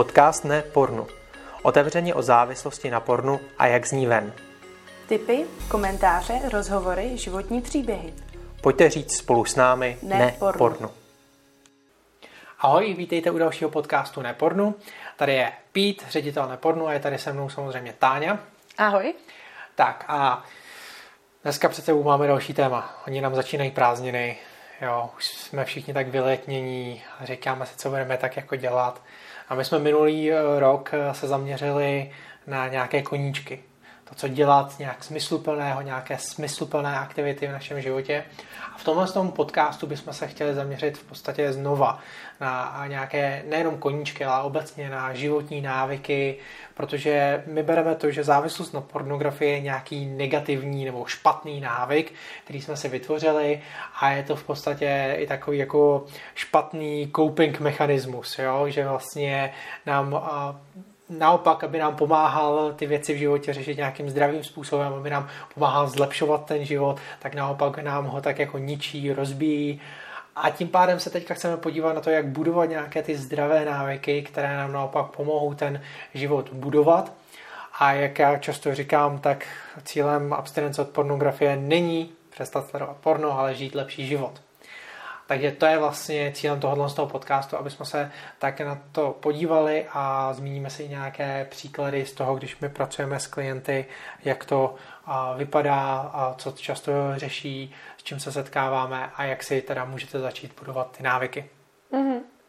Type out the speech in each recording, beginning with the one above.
Podcast ne pornu. Otevřeně o závislosti na pornu a jak z ní ven. Tipy, komentáře, rozhovory, životní příběhy. Pojďte říct spolu s námi Ne ne, pornu. pornu. Ahoj, vítejte u dalšího podcastu Nepornu. Tady je Pít, ředitel Nepornu a je tady se mnou samozřejmě Táňa. Ahoj. Tak a dneska před sebou máme další téma. Oni nám začínají prázdniny, jo, už jsme všichni tak vyletnění, říkáme si, co budeme tak jako dělat. A my jsme minulý eh, rok eh, se zaměřili na nějaké koníčky. To, co dělat nějak smysluplného, nějaké smysluplné aktivity v našem životě. A v tomhle tom podcastu bychom se chtěli zaměřit v podstatě znova na nějaké nejenom koníčky, ale obecně na životní návyky, protože my bereme to, že závislost na pornografii je nějaký negativní nebo špatný návyk, který jsme si vytvořili a je to v podstatě i takový jako špatný coping mechanismus, jo? že vlastně nám naopak, aby nám pomáhal ty věci v životě řešit nějakým zdravým způsobem, aby nám pomáhal zlepšovat ten život, tak naopak nám ho tak jako ničí, rozbíjí. A tím pádem se teďka chceme podívat na to, jak budovat nějaké ty zdravé návyky, které nám naopak pomohou ten život budovat. A jak já často říkám, tak cílem abstinence od pornografie není přestat sledovat porno, ale žít lepší život. Takže to je vlastně cílem tohohle z toho podcastu, aby jsme se tak na to podívali a zmíníme si nějaké příklady z toho, když my pracujeme s klienty, jak to vypadá, co často řeší, s čím se setkáváme a jak si teda můžete začít budovat ty návyky. V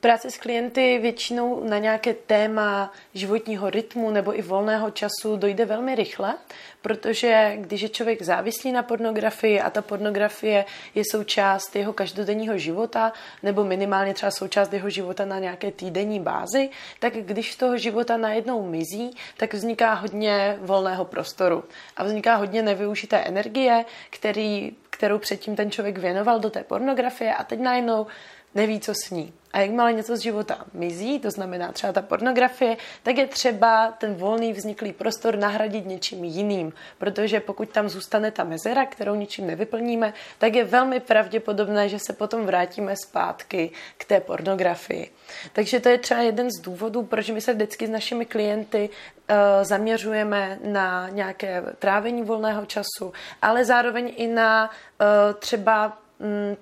práci s klienty většinou na nějaké téma životního rytmu nebo i volného času dojde velmi rychle, protože když je člověk závislý na pornografii a ta pornografie je součást jeho každodenního života nebo minimálně třeba součást jeho života na nějaké týdenní bázi, tak když z toho života najednou mizí, tak vzniká hodně volného prostoru. A vzniká hodně nevyužité energie, který, kterou předtím ten člověk věnoval do té pornografie a teď najednou neví, co s ní. A jakmile něco z života mizí, to znamená třeba ta pornografie, tak je třeba ten volný vzniklý prostor nahradit něčím jiným. Protože pokud tam zůstane ta mezera, kterou ničím nevyplníme, tak je velmi pravděpodobné, že se potom vrátíme zpátky k té pornografii. Takže to je třeba jeden z důvodů, proč my se vždycky s našimi klienty uh, zaměřujeme na nějaké trávení volného času, ale zároveň i na uh, třeba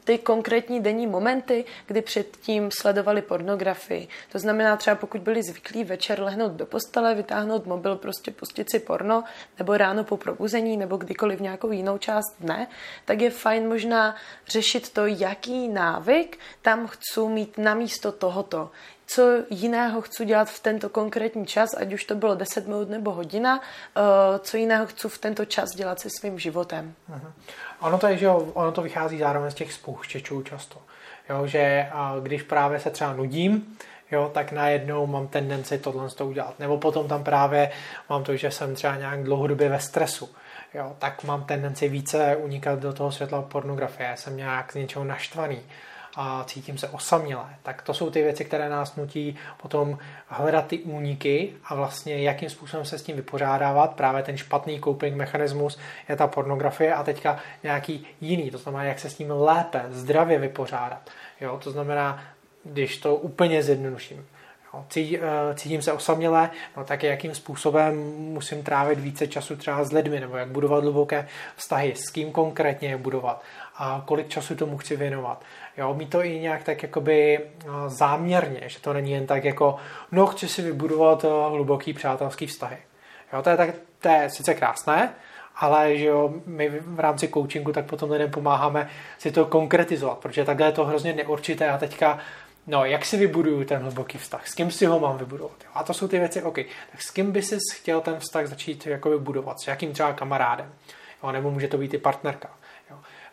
ty konkrétní denní momenty, kdy předtím sledovali pornografii. To znamená třeba pokud byli zvyklí večer lehnout do postele, vytáhnout mobil, prostě pustit si porno, nebo ráno po probuzení, nebo kdykoliv nějakou jinou část dne, tak je fajn možná řešit to, jaký návyk tam chci mít na místo tohoto co jiného chci dělat v tento konkrétní čas, ať už to bylo 10 minut nebo hodina, eh, co jiného chci v tento čas dělat se svým životem. Ono to je, že ono to vychází zároveň z těch spouštěčů často. Jo, že když právě se třeba nudím, jo, tak najednou mám tendenci tohle toho udělat. Nebo potom tam právě mám to, že jsem třeba nějak dlouhodobě ve stresu. Jo, tak mám tendenci více unikat do toho světla pornografie. Jsem nějak z něčeho naštvaný a cítím se osamělé. Tak to jsou ty věci, které nás nutí potom hledat ty úniky a vlastně jakým způsobem se s tím vypořádávat. Právě ten špatný coping mechanismus je ta pornografie a teďka nějaký jiný, to znamená, jak se s tím lépe, zdravě vypořádat. Jo, to znamená, když to úplně zjednoduším. Jo, eh, cítím se osamělé, no tak jakým způsobem musím trávit více času třeba s lidmi, nebo jak budovat hluboké vztahy, s kým konkrétně je budovat a kolik času tomu chci věnovat. Jo, mít to i nějak tak jakoby eh, záměrně, že to není jen tak jako, no chci si vybudovat eh, hluboký přátelský vztahy. Jo, to je, tak, to je sice krásné, ale že jo, my v rámci coachingu tak potom lidem pomáháme si to konkretizovat, protože takhle je to hrozně neurčité a teďka No, jak si vybuduju ten hluboký vztah? S kým si ho mám vybudovat? Jo? A to jsou ty věci, OK. Tak s kým by si chtěl ten vztah začít jako vybudovat? S jakým třeba kamarádem? Jo? Nebo může to být i partnerka.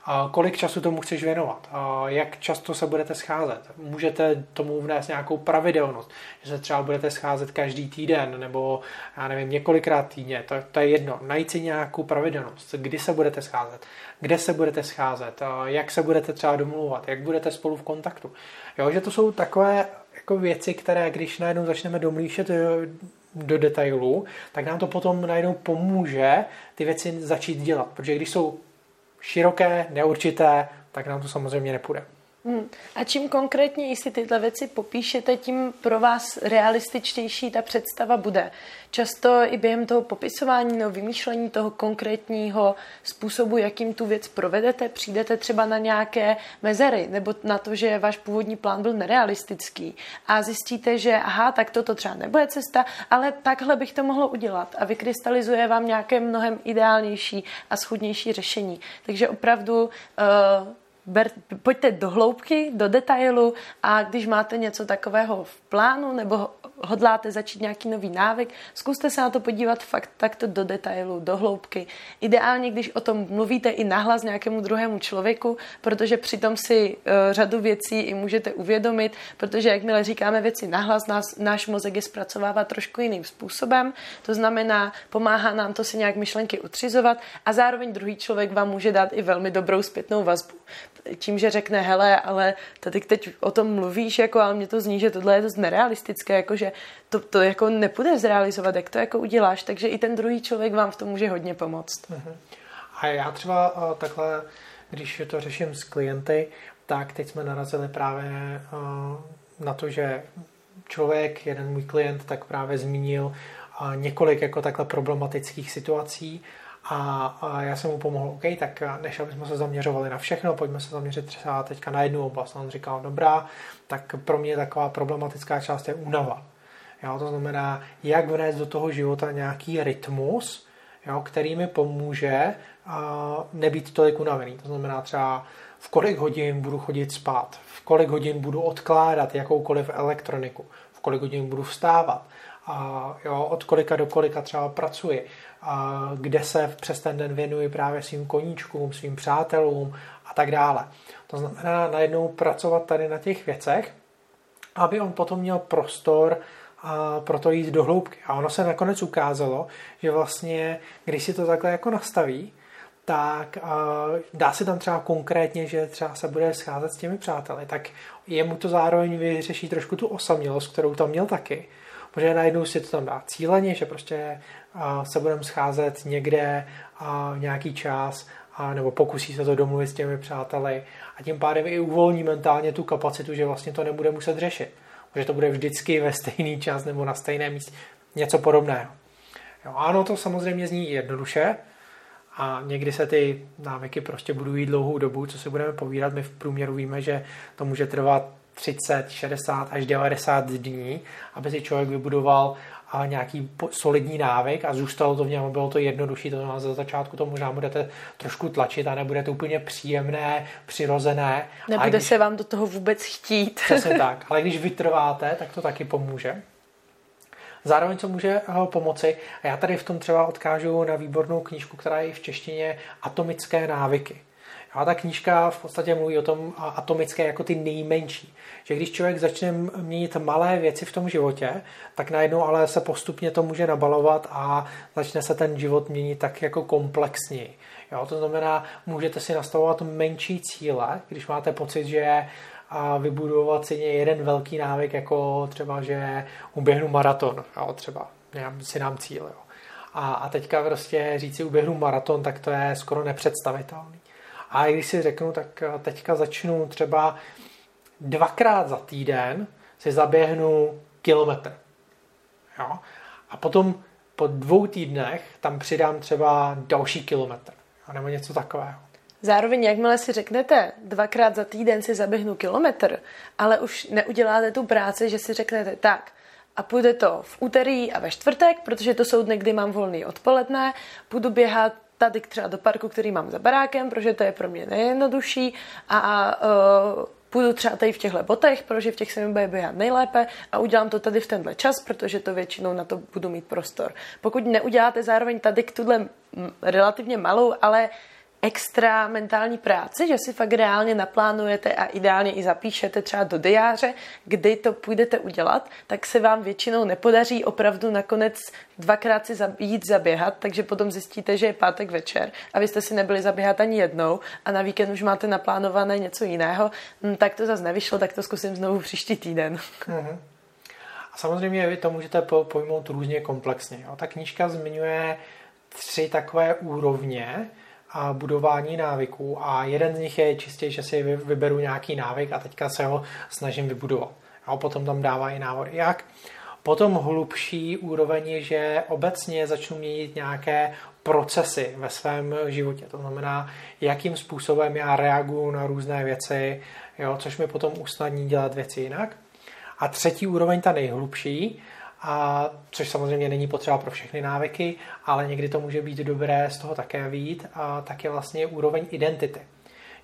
A kolik času tomu chceš věnovat? A jak často se budete scházet? Můžete tomu vnést nějakou pravidelnost, že se třeba budete scházet každý týden nebo já nevím, několikrát týdně, to, to je jedno. Najít si nějakou pravidelnost, kdy se budete scházet, kde se budete scházet, a jak se budete třeba domluvat, jak budete spolu v kontaktu. Jo, že to jsou takové jako věci, které když najednou začneme domlíšet do detailů, tak nám to potom najednou pomůže ty věci začít dělat. Protože když jsou široké, neurčité, tak nám to samozřejmě nepůjde. Hmm. A čím konkrétně, jestli tyhle věci popíšete, tím pro vás realističtější ta představa bude. Často i během toho popisování nebo vymýšlení toho konkrétního způsobu, jakým tu věc provedete, přijdete třeba na nějaké mezery nebo na to, že váš původní plán byl nerealistický a zjistíte, že aha, tak toto třeba nebude cesta, ale takhle bych to mohlo udělat a vykrystalizuje vám nějaké mnohem ideálnější a schudnější řešení. Takže opravdu uh, ber, pojďte do hloubky, do detailu a když máte něco takového v plánu nebo hodláte začít nějaký nový návyk, zkuste se na to podívat fakt takto do detailu, do hloubky. Ideálně, když o tom mluvíte i nahlas nějakému druhému člověku, protože přitom si uh, řadu věcí i můžete uvědomit, protože jakmile říkáme věci nahlas, nás, náš mozek je zpracovává trošku jiným způsobem, to znamená, pomáhá nám to si nějak myšlenky utřizovat a zároveň druhý člověk vám může dát i velmi dobrou zpětnou vazbu tím, že řekne, hele, ale tady teď o tom mluvíš, jako, ale mě to zní, že tohle je dost nerealistické, jako, že to, to jako nepůjde zrealizovat, jak to jako uděláš, takže i ten druhý člověk vám v tom může hodně pomoct. Uh-huh. A já třeba uh, takhle, když to řeším s klienty, tak teď jsme narazili právě uh, na to, že člověk, jeden můj klient, tak právě zmínil uh, několik jako takhle problematických situací, a, a já jsem mu pomohl, OK, tak než aby jsme se zaměřovali na všechno, pojďme se zaměřit třeba teďka na jednu oblast. A on říkal, dobrá, tak pro mě taková problematická část je únava. Jo, to znamená, jak vnést do toho života nějaký rytmus, jo, který mi pomůže a, nebýt tolik unavený. To znamená třeba v kolik hodin budu chodit spát, v kolik hodin budu odkládat jakoukoliv elektroniku, v kolik hodin budu vstávat, a jo, od kolika do kolika třeba pracuji, a kde se přes ten den věnuji právě svým koníčkům, svým přátelům a tak dále. To znamená najednou pracovat tady na těch věcech, aby on potom měl prostor a pro to jít do hloubky. A ono se nakonec ukázalo, že vlastně, když si to takhle jako nastaví, tak dá se tam třeba konkrétně, že třeba se bude scházet s těmi přáteli, tak jemu to zároveň vyřeší trošku tu osamělost, kterou tam měl taky protože najednou si to tam dá cíleně, že prostě se budeme scházet někde a nějaký čas a nebo pokusí se to domluvit s těmi přáteli a tím pádem i uvolní mentálně tu kapacitu, že vlastně to nebude muset řešit. Že to bude vždycky ve stejný čas nebo na stejném místě. Něco podobného. Jo, ano, to samozřejmě zní jednoduše a někdy se ty návyky prostě budují dlouhou dobu, co si budeme povídat. My v průměru víme, že to může trvat 30, 60 až 90 dní, aby si člověk vybudoval a nějaký solidní návyk a zůstalo to v něm, bylo to jednodušší, to znamená, za začátku to možná budete trošku tlačit a nebude to úplně příjemné, přirozené. Nebude když, se vám do toho vůbec chtít. Přesně tak, ale když vytrváte, tak to taky pomůže. Zároveň, co může eh, pomoci, a já tady v tom třeba odkážu na výbornou knížku, která je v češtině Atomické návyky. A ta knížka v podstatě mluví o tom atomické jako ty nejmenší. Že když člověk začne měnit malé věci v tom životě, tak najednou ale se postupně to může nabalovat a začne se ten život měnit tak jako komplexněji. Jo, to znamená, můžete si nastavovat menší cíle, když máte pocit, že a vybudovat si jeden velký návyk, jako třeba, že uběhnu maraton, jo, třeba, si nám cíl. Jo. A, a teďka prostě říct si uběhnu maraton, tak to je skoro nepředstavitelné. A když si řeknu, tak eh, teďka začnu třeba dvakrát za týden si zaběhnu kilometr. Jo? A potom po dvou týdnech tam přidám třeba další kilometr. Nebo něco takového. Zároveň, jakmile si řeknete, dvakrát za týden si zaběhnu kilometr, ale už neuděláte tu práci, že si řeknete, tak, a půjde to v úterý a ve čtvrtek, protože to jsou dny, kdy mám volný odpoledne, půjdu běhat tady třeba do parku, který mám za barákem, protože to je pro mě nejjednodušší a uh, půjdu třeba tady v těchto botech, protože v těch se mi bude běhat nejlépe a udělám to tady v tenhle čas, protože to většinou na to budu mít prostor. Pokud neuděláte zároveň tady k tuhle relativně malou, ale extra mentální práci, že si fakt reálně naplánujete a ideálně i zapíšete třeba do diáře, kdy to půjdete udělat, tak se vám většinou nepodaří opravdu nakonec dvakrát si jít zaběhat, takže potom zjistíte, že je pátek večer a vy jste si nebyli zaběhat ani jednou a na víkend už máte naplánované něco jiného, hm, tak to zase nevyšlo, tak to zkusím znovu příští týden. Mm-hmm. A samozřejmě vy to můžete pojmout různě komplexně. Jo. Ta knížka zmiňuje tři takové úrovně, a budování návyků a jeden z nich je čistě, že si vyberu nějaký návyk a teďka se ho snažím vybudovat. A potom tam dává i návody, jak. Potom hlubší úroveň je, že obecně začnu měnit nějaké procesy ve svém životě. To znamená, jakým způsobem já reaguju na různé věci, jo, což mi potom usnadní dělat věci jinak. A třetí úroveň, ta nejhlubší, a což samozřejmě není potřeba pro všechny návyky, ale někdy to může být dobré z toho také vít, a tak je vlastně úroveň identity.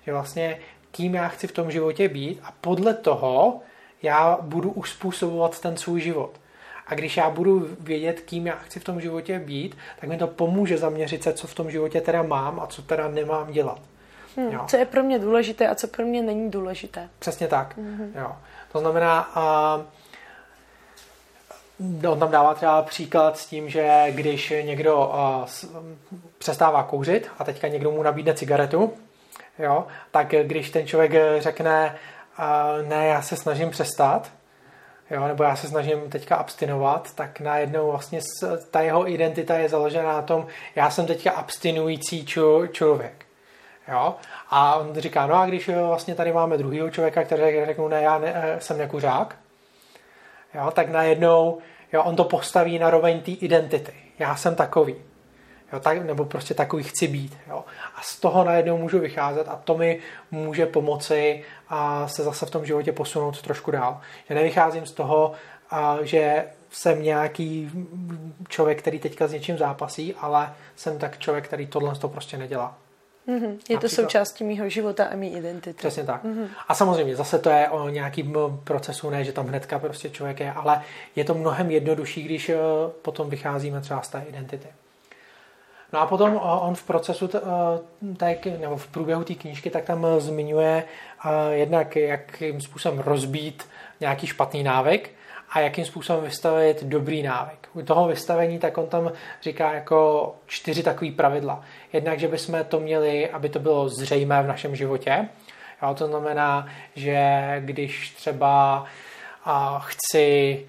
Že vlastně kým já chci v tom životě být a podle toho já budu uspůsobovat ten svůj život. A když já budu vědět, kým já chci v tom životě být, tak mi to pomůže zaměřit se, co v tom životě teda mám a co teda nemám dělat. Hmm, jo. Co je pro mě důležité a co pro mě není důležité. Přesně tak. Mm-hmm. Jo. To znamená, uh, on tam dává třeba příklad s tím, že když někdo uh, přestává kouřit a teďka někdo mu nabídne cigaretu, jo, tak když ten člověk řekne, uh, ne, já se snažím přestat, jo, nebo já se snažím teďka abstinovat, tak najednou vlastně ta jeho identita je založena na tom, já jsem teďka abstinující člověk. Jo? A on říká, no a když vlastně tady máme druhého člověka, který řekne, ne, já ne, eh, jsem nekuřák, jo, tak najednou jo, on to postaví na roveň té identity. Já jsem takový. Jo, tak, nebo prostě takový chci být. Jo. A z toho najednou můžu vycházet a to mi může pomoci a se zase v tom životě posunout trošku dál. Že nevycházím z toho, a, že jsem nějaký člověk, který teďka s něčím zápasí, ale jsem tak člověk, který tohle to prostě nedělá. Mm-hmm. Je to součástí mého života a mý identity. Přesně tak. Mm-hmm. A samozřejmě zase to je o nějakým procesu, ne, že tam hnedka prostě člověk je, ale je to mnohem jednodušší, když eh, potom vycházíme třeba z té identity. No a potom eh, on v procesu, tak, nebo v průběhu té knížky, tak tam eh, zmiňuje jednak, jakým způsobem rozbít nějaký špatný návyk a jakým způsobem vystavit dobrý návyk. U toho vystavení tak on tam říká jako čtyři takové pravidla. Jednak, že bychom to měli, aby to bylo zřejmé v našem životě. Jo, to znamená, že když třeba a, chci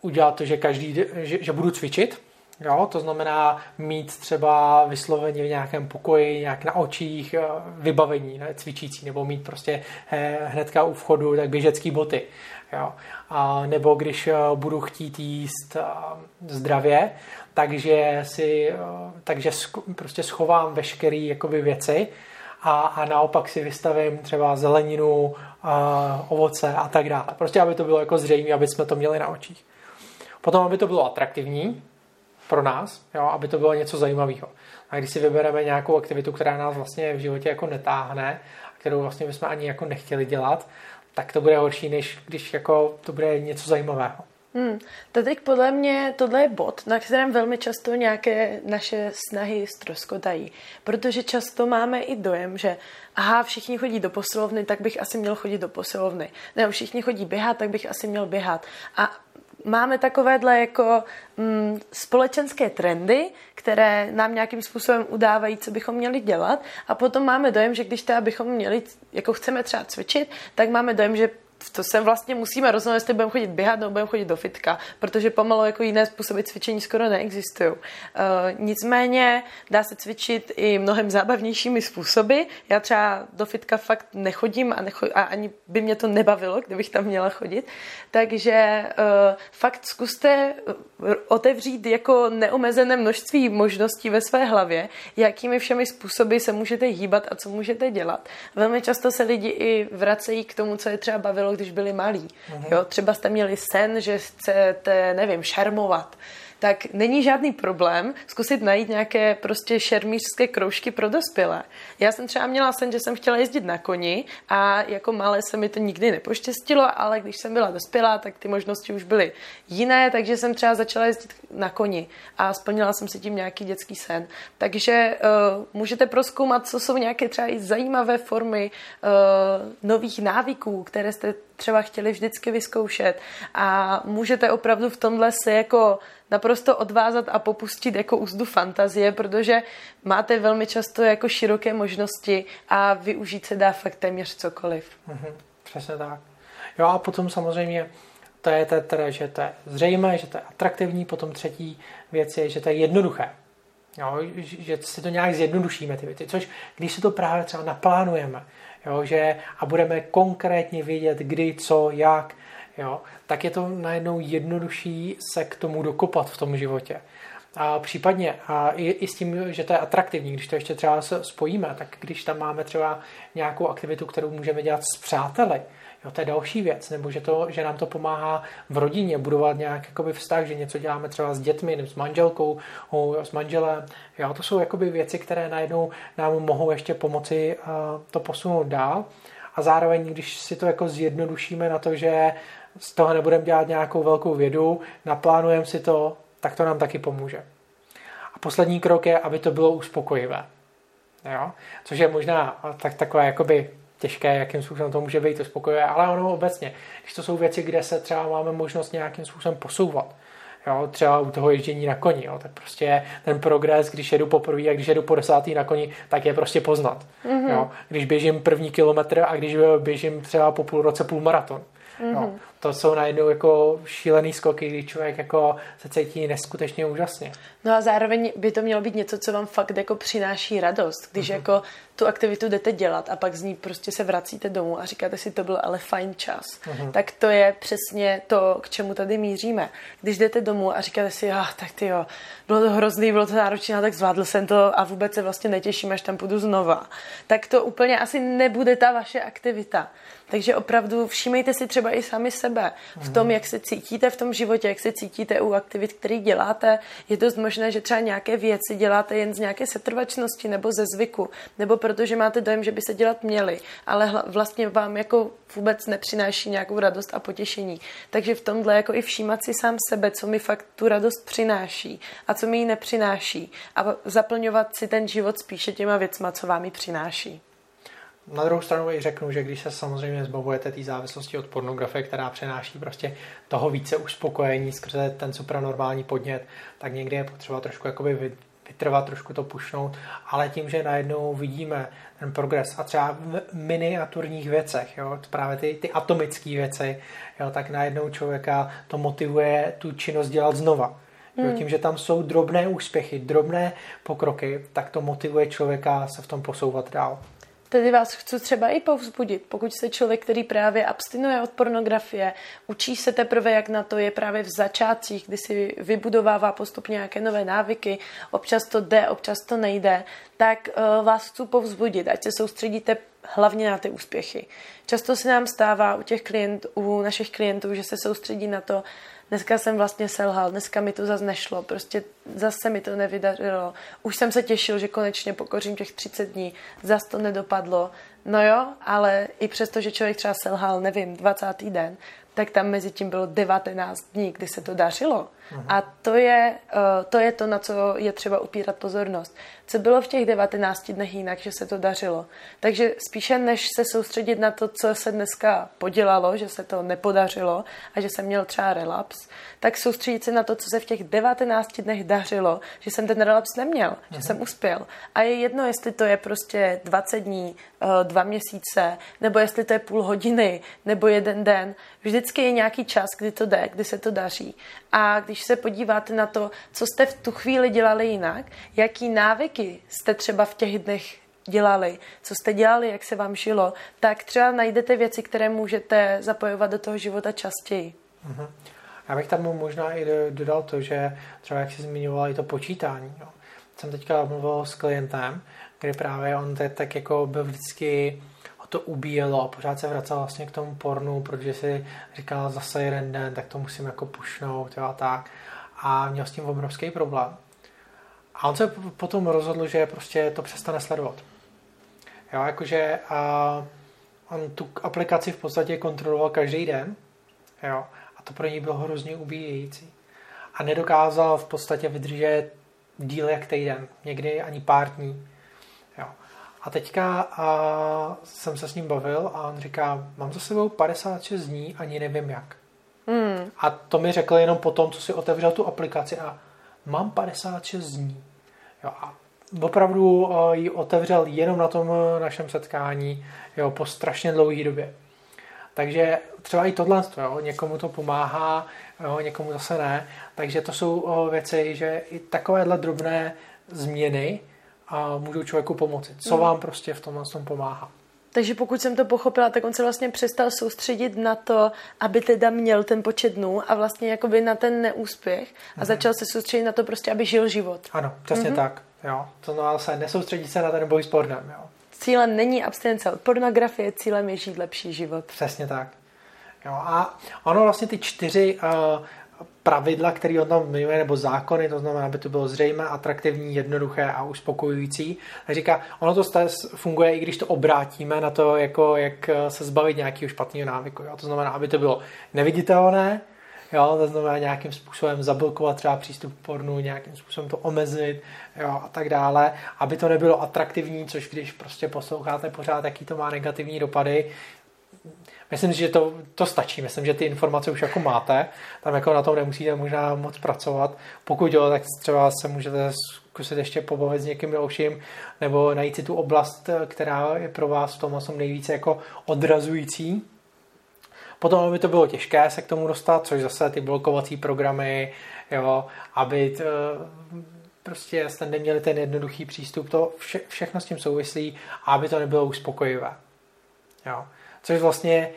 udělat to, že každý, že, že budu cvičit, Jo, to znamená mít třeba vysloveně v nějakém pokoji, nějak na očích vybavení ne, cvičící, nebo mít prostě eh, hnedka u vchodu tak běžecký boty. Jo. A, nebo když eh, budu chtít jíst eh, zdravě, takže si eh, takže prostě schovám veškeré jakoby věci a, a naopak si vystavím třeba zeleninu, ovoce a tak dále. Prostě aby to bylo jako zřejmé, aby jsme to měli na očích. Potom, aby to bylo atraktivní pro nás, jo, aby to bylo něco zajímavého. A když si vybereme nějakou aktivitu, která nás vlastně v životě jako netáhne, kterou vlastně bychom ani jako nechtěli dělat, tak to bude horší, než když jako to bude něco zajímavého. Hmm. Teď podle mě tohle je bod, na kterém velmi často nějaké naše snahy stroskotají. Protože často máme i dojem, že aha, všichni chodí do posilovny, tak bych asi měl chodit do posilovny. Nebo všichni chodí běhat, tak bych asi měl běhat. A máme takovéhle jako mm, společenské trendy, které nám nějakým způsobem udávají, co bychom měli dělat. A potom máme dojem, že když teda bychom měli, jako chceme třeba cvičit, tak máme dojem, že to se vlastně musíme rozhodnout, jestli budeme chodit běhat nebo budeme chodit do fitka, protože pomalu jako jiné způsoby cvičení skoro neexistují. Uh, nicméně dá se cvičit i mnohem zábavnějšími způsoby. Já třeba do fitka fakt nechodím a, necho- a ani by mě to nebavilo, kdybych tam měla chodit. Takže uh, fakt zkuste otevřít jako neomezené množství možností ve své hlavě, jakými všemi způsoby se můžete hýbat a co můžete dělat. Velmi často se lidi i vracejí k tomu, co je třeba bavilo když byli malí. Uh-huh. Jo, třeba jste měli sen, že chcete, nevím, šarmovat tak není žádný problém zkusit najít nějaké prostě šermířské kroužky pro dospělé. Já jsem třeba měla sen, že jsem chtěla jezdit na koni a jako malé se mi to nikdy nepoštěstilo, ale když jsem byla dospělá, tak ty možnosti už byly jiné, takže jsem třeba začala jezdit na koni a splnila jsem si tím nějaký dětský sen. Takže uh, můžete proskoumat, co jsou nějaké třeba i zajímavé formy uh, nových návyků, které jste třeba chtěli vždycky vyzkoušet a můžete opravdu v tomhle se jako naprosto odvázat a popustit jako úzdu fantazie, protože máte velmi často jako široké možnosti a využít se dá fakt téměř cokoliv. Mm-hmm, přesně tak. Jo a potom samozřejmě to je teda, že to je zřejmé, že to je atraktivní, potom třetí věc je, že to je jednoduché. Jo, že si to nějak zjednodušíme ty věci, což když si to právě třeba naplánujeme, jo, že a budeme konkrétně vědět, kdy, co, jak, jo, tak je to najednou jednodušší se k tomu dokopat v tom životě. A případně a i, i s tím, že to je atraktivní, když to ještě třeba spojíme, tak když tam máme třeba nějakou aktivitu, kterou můžeme dělat s přáteli, Jo, to je další věc, nebo že, to, že nám to pomáhá v rodině budovat nějak jakoby vztah, že něco děláme třeba s dětmi, nebo s manželkou, s manželem. Jo, to jsou jakoby věci, které najednou nám mohou ještě pomoci uh, to posunout dál. A zároveň, když si to jako zjednodušíme na to, že z toho nebudeme dělat nějakou velkou vědu, naplánujeme si to, tak to nám taky pomůže. A poslední krok je, aby to bylo uspokojivé. Jo? Což je možná tak, takové jakoby těžké, jakým způsobem to může být uspokojivé, ale ono obecně, když to jsou věci, kde se třeba máme možnost nějakým způsobem posouvat, jo, třeba u toho ježdění na koni, jo, tak prostě ten progres, když jedu poprvé a když jedu po desátý na koni, tak je prostě poznat. Mm-hmm. Jo. Když běžím první kilometr a když běžím třeba po půl roce půl maraton. Mm-hmm. Jo. To jsou najednou jako šílený skoky, kdy člověk jako se cítí neskutečně úžasně. No a zároveň by to mělo být něco, co vám fakt jako přináší radost, když mm-hmm. jako tu aktivitu jdete dělat a pak z ní prostě se vracíte domů a říkáte si, to byl ale fajn čas. Mm-hmm. Tak to je přesně to, k čemu tady míříme. Když jdete domů a říkáte si, ah, tak ty jo, bylo to hrozný, bylo to náročné, tak zvládl jsem to a vůbec se vlastně netěším, až tam půjdu znova. Tak to úplně asi nebude ta vaše aktivita. Takže opravdu všímejte si třeba i sami sebe v tom, jak se cítíte v tom životě, jak se cítíte u aktivit, které děláte. Je dost možné, že třeba nějaké věci děláte jen z nějaké setrvačnosti nebo ze zvyku, nebo protože máte dojem, že by se dělat měly, ale vlastně vám jako vůbec nepřináší nějakou radost a potěšení. Takže v tomhle jako i všímat si sám sebe, co mi fakt tu radost přináší a co mi ji nepřináší a zaplňovat si ten život spíše těma věcma, co vám ji přináší. Na druhou stranu i řeknu, že když se samozřejmě zbavujete té závislosti od pornografie, která přenáší prostě toho více uspokojení skrze ten supranormální podnět, tak někdy je potřeba trošku jakoby vytrvat, trošku to pušnout, ale tím, že najednou vidíme ten progres a třeba v miniaturních věcech, jo, právě ty, ty atomické věci, jo, tak najednou člověka to motivuje tu činnost dělat znova. Jo, hmm. tím, že tam jsou drobné úspěchy, drobné pokroky, tak to motivuje člověka se v tom posouvat dál. Tedy vás chci třeba i povzbudit, pokud jste člověk, který právě abstinuje od pornografie, učí se teprve, jak na to je právě v začátcích, kdy si vybudovává postupně nějaké nové návyky, občas to jde, občas to nejde, tak uh, vás chci povzbudit, ať se soustředíte hlavně na ty úspěchy. Často se nám stává u těch klientů, u našich klientů, že se soustředí na to, dneska jsem vlastně selhal, dneska mi to zase nešlo, prostě zase mi to nevydařilo. Už jsem se těšil, že konečně pokořím těch 30 dní, zase to nedopadlo. No jo, ale i přesto, že člověk třeba selhal, nevím, 20. den, tak tam mezi tím bylo 19 dní, kdy se to dařilo. Uh-huh. A to je, uh, to je to, na co je třeba upírat pozornost. Co bylo v těch 19 dnech jinak, že se to dařilo. Takže spíše než se soustředit na to, co se dneska podělalo, že se to nepodařilo a že jsem měl třeba relaps, tak soustředit se na to, co se v těch 19 dnech dařilo, že jsem ten relaps neměl, uh-huh. že mhm. jsem uspěl. A je jedno, jestli to je prostě 20 dní, uh, dva měsíce, nebo jestli to je půl hodiny, nebo jeden den. Vždycky je nějaký čas, kdy to jde, kdy se to daří. A když se podíváte na to, co jste v tu chvíli dělali jinak, jaký návyky jste třeba v těch dnech dělali, co jste dělali, jak se vám žilo, tak třeba najdete věci, které můžete zapojovat do toho života častěji. Uh-huh. Já bych tam možná i dodal to, že třeba jak jsi zmiňoval i to počítání. Jo. Jsem teďka mluvil s klientem, kdy právě on te, tak jako byl vždycky to ubíjelo a pořád se vracel vlastně k tomu pornu, protože si říkal zase jeden den, tak to musím jako pušnout a tak. A měl s tím obrovský problém. A on se potom rozhodl, že prostě to přestane sledovat. Jo, jakože a on tu aplikaci v podstatě kontroloval každý den, jo, a to pro něj bylo hrozně ubíjející. A nedokázal v podstatě vydržet díl jak týden, někdy ani pár dní. Jo. A teďka a jsem se s ním bavil a on říká, mám za sebou 56 dní, ani nevím jak. Mm. A to mi řekl jenom po tom, co si otevřel tu aplikaci a mám 56 dní. Jo, a opravdu ji otevřel jenom na tom našem setkání jo, po strašně dlouhé době. Takže třeba i tohle, jo, někomu to pomáhá, jo, někomu zase ne. Takže to jsou věci, že i takovéhle drobné změny a můžou člověku pomoci. Co vám prostě v tomhle tom pomáhá. Takže pokud jsem to pochopila, tak on se vlastně přestal soustředit na to, aby teda měl ten počet dnů a vlastně jakoby na ten neúspěch a mm-hmm. začal se soustředit na to prostě, aby žil život. Ano, přesně mm-hmm. tak. Jo. To znamená se nesoustředit se na ten boj s pornem. Jo. Cílem není abstinence od pornografie, cílem je žít lepší život. Přesně tak. Jo, a ono vlastně ty čtyři uh, pravidla, které on tam jmenuje, nebo zákony, to znamená, aby to bylo zřejmé, atraktivní, jednoduché a uspokojující. A říká, ono to funguje, i když to obrátíme na to, jako, jak se zbavit nějakého špatného návyku. Jo? To znamená, aby to bylo neviditelné, jo? to znamená nějakým způsobem zablokovat třeba přístup k pornu, nějakým způsobem to omezit jo? a tak dále, aby to nebylo atraktivní, což když prostě posloucháte pořád, jaký to má negativní dopady, Myslím, že to, to stačí. Myslím, že ty informace už jako máte. Tam jako na tom nemusíte možná moc pracovat. Pokud jo, tak třeba se můžete zkusit ještě pobavit s někým dalším nebo najít si tu oblast, která je pro vás v tom jsem nejvíce jako odrazující. Potom, aby to bylo těžké se k tomu dostat, což zase ty blokovací programy, jo, aby t, prostě jste neměli ten jednoduchý přístup, to vše, všechno s tím souvislí aby to nebylo uspokojivé. Jo. Což vlastně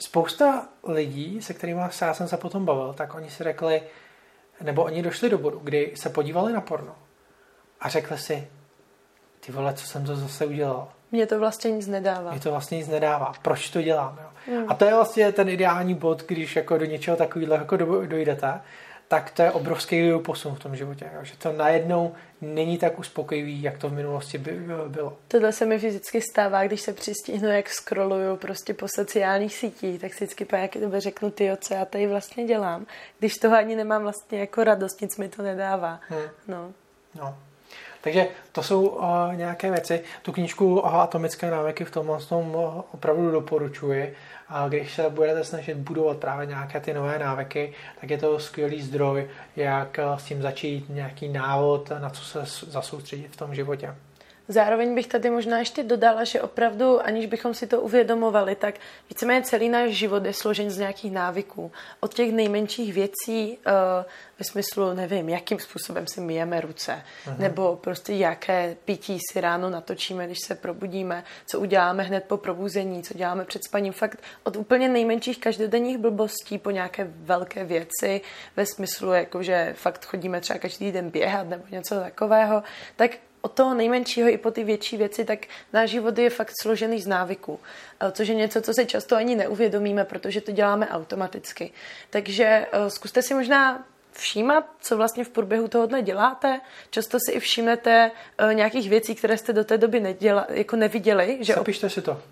spousta lidí, se kterými já jsem se potom bavil, tak oni si řekli, nebo oni došli do bodu, kdy se podívali na porno a řekli si, ty vole, co jsem to zase udělal. Mně to vlastně nic nedává. Mně to vlastně nic nedává. Proč to dělám? Jo? Mm. A to je vlastně ten ideální bod, když jako do něčeho takového jako dojdete, tak to je obrovský posun v tom životě. Jo? Že to najednou není tak uspokojivý, jak to v minulosti by, bylo. Tohle se mi fyzicky stává, když se přistihnu, jak scrolluju prostě po sociálních sítích, tak si vždycky po nějaké době řeknu, ty co já tady vlastně dělám, když toho ani nemám vlastně jako radost, nic mi to nedává. Hmm. No. no. Takže to jsou uh, nějaké věci. Tu knížku uh, Atomické návyky v tomhle tom uh, opravdu doporučuji. A když se budete snažit budovat právě nějaké ty nové návyky, tak je to skvělý zdroj, jak s tím začít nějaký návod, na co se zasoustředit v tom životě. Zároveň bych tady možná ještě dodala, že opravdu, aniž bychom si to uvědomovali, tak víceméně celý náš život je složen z nějakých návyků. Od těch nejmenších věcí uh, ve smyslu, nevím, jakým způsobem si myjeme ruce, uh-huh. nebo prostě jaké pití si ráno natočíme, když se probudíme, co uděláme hned po probuzení, co děláme před spaním. Fakt od úplně nejmenších každodenních blbostí po nějaké velké věci, ve smyslu, jako že fakt chodíme třeba každý den běhat nebo něco takového, tak od toho nejmenšího i po ty větší věci, tak náš život je fakt složený z návyků, eh, což je něco, co se často ani neuvědomíme, protože to děláme automaticky. Takže eh, zkuste si možná všímat, co vlastně v průběhu tohohle děláte. Často si i všimnete uh, nějakých věcí, které jste do té doby neděla, jako neviděli. Že Zapište si to.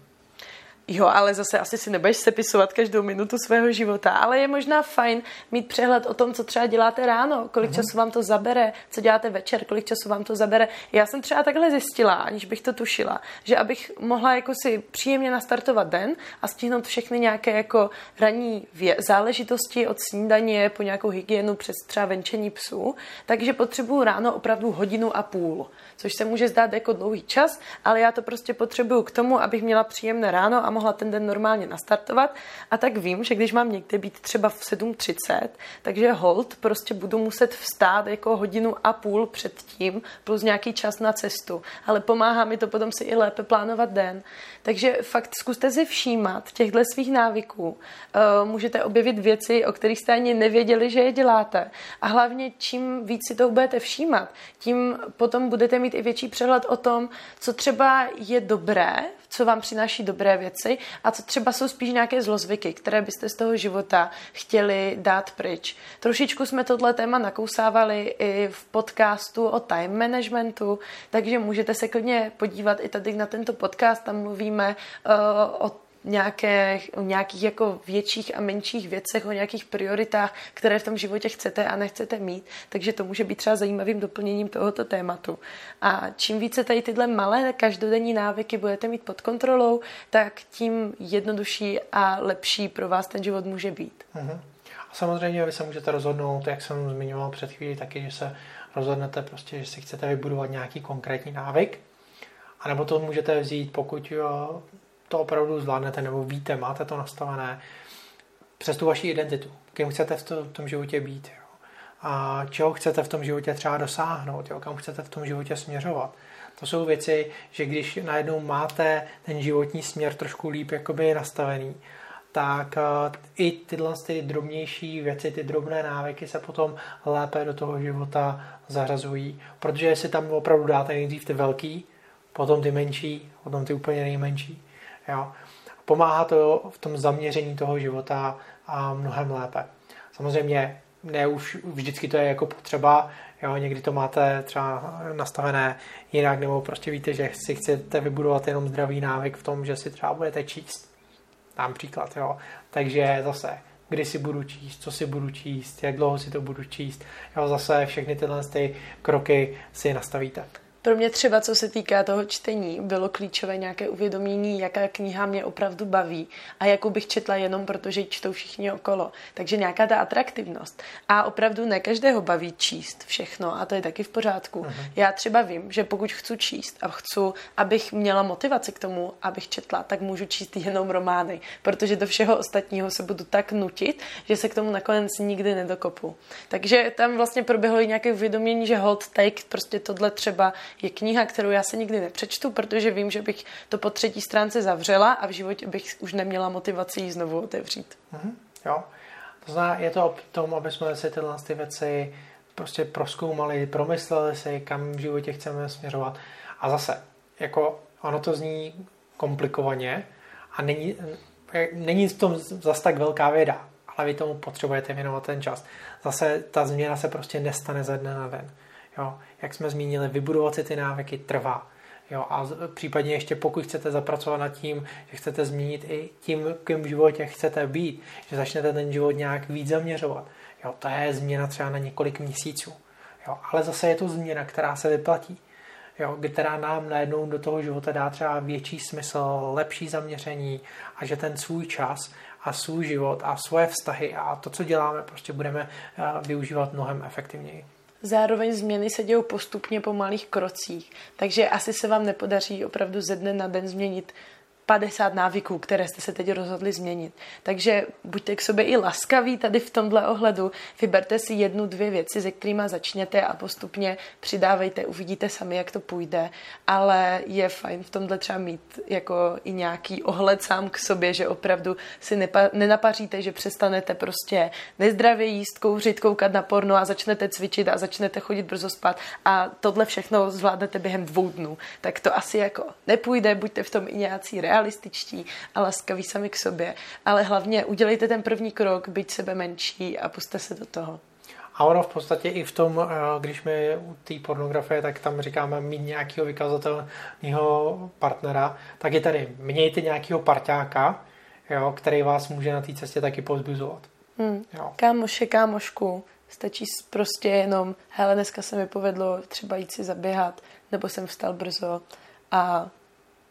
Jo, ale zase asi si nebudeš sepisovat každou minutu svého života, ale je možná fajn mít přehled o tom, co třeba děláte ráno, kolik uh-huh. času vám to zabere, co děláte večer, kolik času vám to zabere. Já jsem třeba takhle zjistila, aniž bych to tušila, že abych mohla jako si příjemně nastartovat den a stihnout všechny nějaké jako ranní vě- záležitosti od snídaně po nějakou hygienu přes třeba venčení psů, takže potřebuju ráno opravdu hodinu a půl, což se může zdát jako dlouhý čas, ale já to prostě potřebuju k tomu, abych měla příjemné ráno a mohla ten den normálně nastartovat. A tak vím, že když mám někde být třeba v 7.30, takže hold prostě budu muset vstát jako hodinu a půl před tím, plus nějaký čas na cestu. Ale pomáhá mi to potom si i lépe plánovat den. Takže fakt zkuste si všímat těchto svých návyků. Uh, můžete objevit věci, o kterých jste ani nevěděli, že je děláte. A hlavně, čím víc si to budete všímat, tím potom budete mít i větší přehled o tom, co třeba je dobré co vám přináší dobré věci a co třeba jsou spíš nějaké zlozvyky, které byste z toho života chtěli dát pryč. Trošičku jsme tohle téma nakousávali i v podcastu o time managementu, takže můžete se klidně podívat i tady na tento podcast, tam mluvíme uh, o nějaké, o nějakých jako větších a menších věcech, o nějakých prioritách, které v tom životě chcete a nechcete mít. Takže to může být třeba zajímavým doplněním tohoto tématu. A čím více tady tyhle malé každodenní návyky budete mít pod kontrolou, tak tím jednodušší a lepší pro vás ten život může být. Uh-huh. A samozřejmě vy se můžete rozhodnout, jak jsem zmiňoval před chvílí, taky, že se rozhodnete prostě, že si chcete vybudovat nějaký konkrétní návyk, a nebo to můžete vzít, pokud jo, to opravdu zvládnete nebo víte, máte to nastavené přes tu vaši identitu, kým chcete v, to, v tom životě být. Jo. a čeho chcete v tom životě třeba dosáhnout, jo, kam chcete v tom životě směřovat. To jsou věci, že když najednou máte ten životní směr trošku líp jakoby nastavený, tak uh, i tyhle ty drobnější věci, ty drobné návyky se potom lépe do toho života zařazují, protože si tam opravdu dáte nejdřív ty velký, potom ty menší, potom ty úplně nejmenší. Jo. Pomáhá to v tom zaměření toho života a mnohem lépe. Samozřejmě ne už vždycky to je jako potřeba, jo, někdy to máte třeba nastavené jinak, nebo prostě víte, že si chcete vybudovat jenom zdravý návyk v tom, že si třeba budete číst. Dám příklad, jo. Takže zase, kdy si budu číst, co si budu číst, jak dlouho si to budu číst, jo, zase všechny tyhle ty kroky si nastavíte. Pro mě třeba, co se týká toho čtení, bylo klíčové nějaké uvědomění, jaká kniha mě opravdu baví a jakou bych četla jenom protože ji čtou všichni okolo. Takže nějaká ta atraktivnost. A opravdu ne každého baví číst všechno a to je taky v pořádku. Uh-huh. Já třeba vím, že pokud chci číst a chci, abych měla motivaci k tomu, abych četla, tak můžu číst jenom romány, protože do všeho ostatního se budu tak nutit, že se k tomu nakonec nikdy nedokopu. Takže tam vlastně proběhlo i nějaké uvědomění, že hold take, prostě tohle třeba je kniha, kterou já se nikdy nepřečtu, protože vím, že bych to po třetí stránce zavřela a v životě bych už neměla motivaci ji znovu otevřít. Mm-hmm, jo. To znamená, je to o tom, aby jsme si tyhle ty věci prostě proskoumali, promysleli si, kam v životě chceme směřovat. A zase, jako ono to zní komplikovaně a není, není v tom zase tak velká věda, ale vy tomu potřebujete věnovat ten čas. Zase ta změna se prostě nestane ze dne na den. Jo? Jak jsme zmínili, vybudovat si ty návyky trvá. Jo, a případně ještě pokud chcete zapracovat nad tím, že chcete změnit i tím, kým v životě chcete být, že začnete ten život nějak víc zaměřovat. Jo, to je změna třeba na několik měsíců. Jo, ale zase je to změna, která se vyplatí. Jo, která nám najednou do toho života dá třeba větší smysl, lepší zaměření a že ten svůj čas a svůj život a svoje vztahy a to, co děláme, prostě budeme eh, využívat mnohem efektivněji. Zároveň změny se dějou postupně po malých krocích, takže asi se vám nepodaří opravdu ze dne na den změnit 50 návyků, které jste se teď rozhodli změnit. Takže buďte k sobě i laskaví tady v tomhle ohledu. Vyberte si jednu, dvě věci, se kterými začněte a postupně přidávejte. Uvidíte sami, jak to půjde. Ale je fajn v tomhle třeba mít jako i nějaký ohled sám k sobě, že opravdu si nepa- nenapaříte, že přestanete prostě nezdravě jíst, kouřit, koukat na porno a začnete cvičit a začnete chodit brzo spát a tohle všechno zvládnete během dvou dnů. Tak to asi jako nepůjde, buďte v tom i nějací realističtí a laskaví sami k sobě, ale hlavně udělejte ten první krok, být sebe menší a puste se do toho. A ono v podstatě i v tom, eh, když my u té pornografie, tak tam říkáme mít nějakého vykazatelného partnera, tak je tady mějte nějakého parťáka, jo, který vás může na té cestě taky pozbuzovat. Hmm. Jo. Kámoše, kámošku, stačí prostě jenom, hele, dneska se mi povedlo třeba jít si zaběhat, nebo jsem vstal brzo a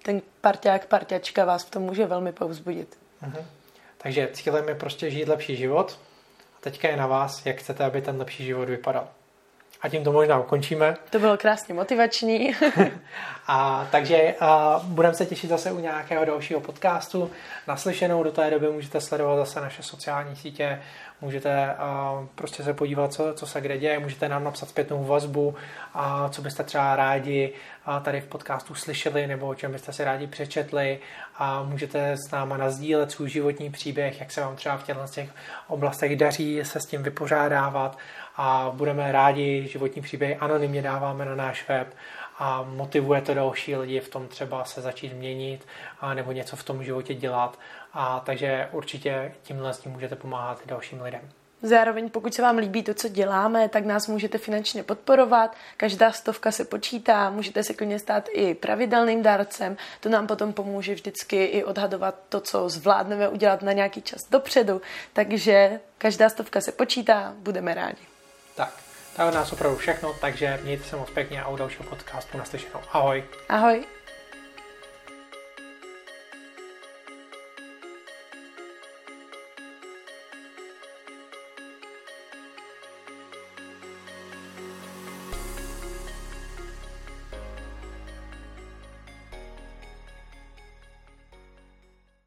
ten parťák, parťačka vás v tom může velmi povzbudit. Uh-huh. Takže cílem je prostě žít lepší život. A teďka je na vás, jak chcete, aby ten lepší život vypadal. A tím to možná ukončíme. To bylo krásně motivační. a takže a budeme se těšit zase u nějakého dalšího podcastu. Naslyšenou do té doby můžete sledovat zase naše sociální sítě, můžete uh, prostě se podívat, co, co se kde děje, můžete nám napsat zpětnou vazbu, a co byste třeba rádi uh, tady v podcastu slyšeli, nebo o čem byste si rádi přečetli a můžete s náma nazdílet svůj životní příběh, jak se vám třeba v těchto těch oblastech daří se s tím vypořádávat a budeme rádi, životní příběhy anonymně dáváme na náš web a motivuje to další lidi v tom třeba se začít měnit a nebo něco v tom životě dělat. A takže určitě tímhle s tím můžete pomáhat dalším lidem. Zároveň, pokud se vám líbí to, co děláme, tak nás můžete finančně podporovat. Každá stovka se počítá, můžete se klidně stát i pravidelným dárcem. To nám potom pomůže vždycky i odhadovat to, co zvládneme udělat na nějaký čas dopředu. Takže každá stovka se počítá, budeme rádi. Tak, to je od nás opravdu všechno, takže mějte se moc pěkně a u dalšího podcastu naslyšenou. Ahoj. Ahoj.